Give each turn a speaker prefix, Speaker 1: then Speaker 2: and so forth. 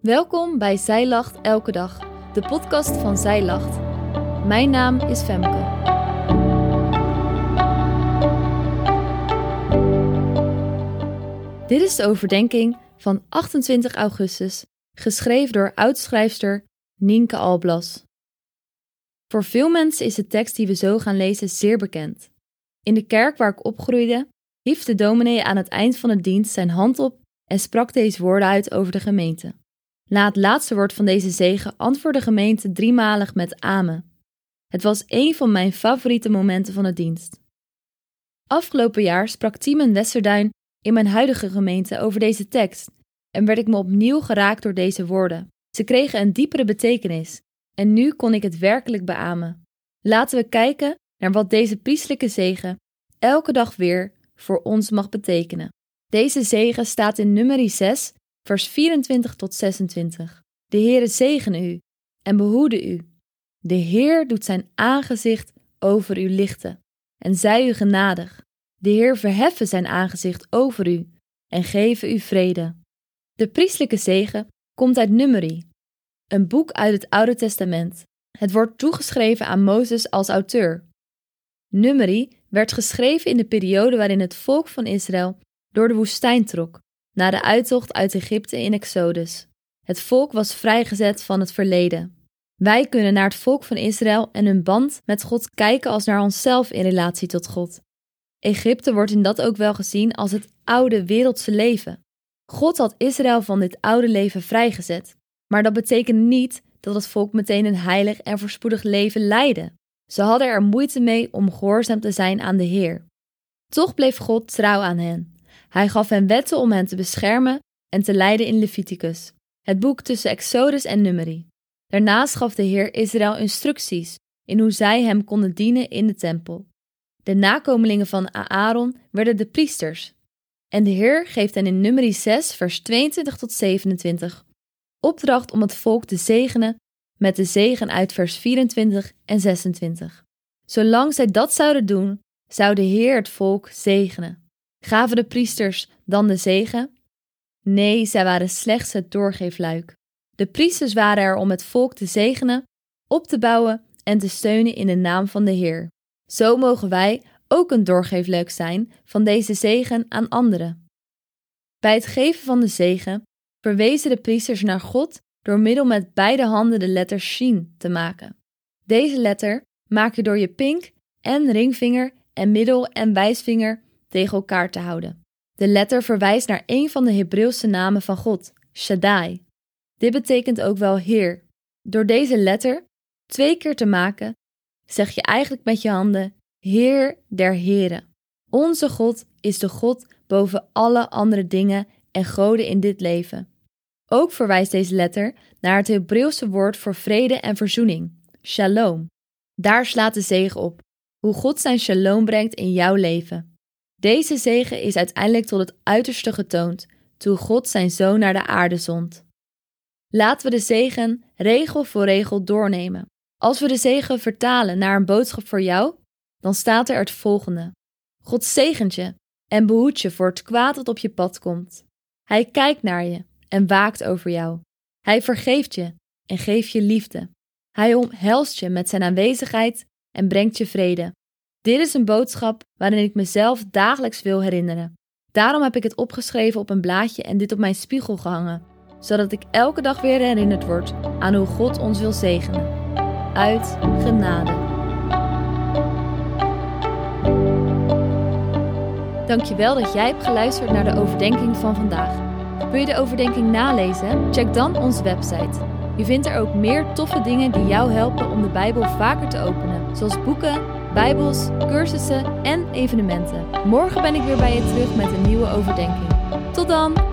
Speaker 1: Welkom bij Zij Lacht Elke Dag, de podcast van Zij Lacht. Mijn naam is Femke. Dit is de overdenking van 28 augustus, geschreven door oudschrijfster Nienke Alblas. Voor veel mensen is de tekst die we zo gaan lezen zeer bekend. In de kerk waar ik opgroeide, hief de dominee aan het eind van de dienst zijn hand op en sprak deze woorden uit over de gemeente. Na het laatste woord van deze zegen antwoordde de gemeente driemalig met Amen. Het was een van mijn favoriete momenten van de dienst. Afgelopen jaar sprak Tiemen Westerduin in mijn huidige gemeente over deze tekst en werd ik me opnieuw geraakt door deze woorden. Ze kregen een diepere betekenis en nu kon ik het werkelijk beamen. Laten we kijken naar wat deze priestelijke zegen elke dag weer voor ons mag betekenen. Deze zegen staat in nummer 6, vers 24 tot 26. De Heere zegene u en behoede u. De Heer doet zijn aangezicht over u lichten en zij u genadig. De Heer verheffen zijn aangezicht over u en geven u vrede. De priestelijke zegen komt uit Numeri, een boek uit het Oude Testament. Het wordt toegeschreven aan Mozes als auteur. Numeri werd geschreven in de periode waarin het volk van Israël door de woestijn trok, na de uittocht uit Egypte in Exodus. Het volk was vrijgezet van het verleden. Wij kunnen naar het volk van Israël en hun band met God kijken als naar onszelf in relatie tot God. Egypte wordt in dat ook wel gezien als het oude wereldse leven. God had Israël van dit oude leven vrijgezet, maar dat betekent niet dat het volk meteen een heilig en voorspoedig leven leidde. Ze hadden er moeite mee om gehoorzaam te zijn aan de Heer. Toch bleef God trouw aan hen. Hij gaf hen wetten om hen te beschermen en te leiden in Leviticus, het boek tussen Exodus en Numeri. Daarnaast gaf de Heer Israël instructies in hoe zij hem konden dienen in de tempel. De nakomelingen van Aaron werden de priesters. En de Heer geeft hen in Numeri 6, vers 22 tot 27 opdracht om het volk te zegenen met de zegen uit vers 24 en 26. Zolang zij dat zouden doen, zou de Heer het volk zegenen. Gaven de priesters dan de zegen? Nee, zij waren slechts het doorgeefluik. De priesters waren er om het volk te zegenen, op te bouwen en te steunen in de naam van de Heer. Zo mogen wij ook een doorgeefluik zijn van deze zegen aan anderen. Bij het geven van de zegen verwezen de priesters naar God door middel met beide handen de letter Shin te maken. Deze letter maak je door je pink en ringvinger en middel- en wijsvinger tegen elkaar te houden. De letter verwijst naar een van de Hebreeuwse namen van God, Shaddai. Dit betekent ook wel Heer. Door deze letter twee keer te maken, zeg je eigenlijk met je handen Heer der Heren. Onze God is de God boven alle andere dingen en goden in dit leven. Ook verwijst deze letter naar het Hebreeuwse woord voor vrede en verzoening, shalom. Daar slaat de zegen op, hoe God zijn shalom brengt in jouw leven. Deze zegen is uiteindelijk tot het uiterste getoond toen God zijn zoon naar de aarde zond. Laten we de zegen regel voor regel doornemen. Als we de zegen vertalen naar een boodschap voor jou, dan staat er het volgende: God zegent je en behoedt je voor het kwaad dat op je pad komt. Hij kijkt naar je en waakt over jou. Hij vergeeft je en geeft je liefde. Hij omhelst je met zijn aanwezigheid en brengt je vrede. Dit is een boodschap waarin ik mezelf dagelijks wil herinneren. Daarom heb ik het opgeschreven op een blaadje en dit op mijn spiegel gehangen, zodat ik elke dag weer herinnerd word aan hoe God ons wil zegenen. Uit genade. Dankjewel dat jij hebt geluisterd naar de overdenking van vandaag. Wil je de overdenking nalezen? Check dan onze website. Je vindt er ook meer toffe dingen die jou helpen om de Bijbel vaker te openen, zoals boeken, Bijbels, cursussen en evenementen. Morgen ben ik weer bij je terug met een nieuwe overdenking. Tot dan!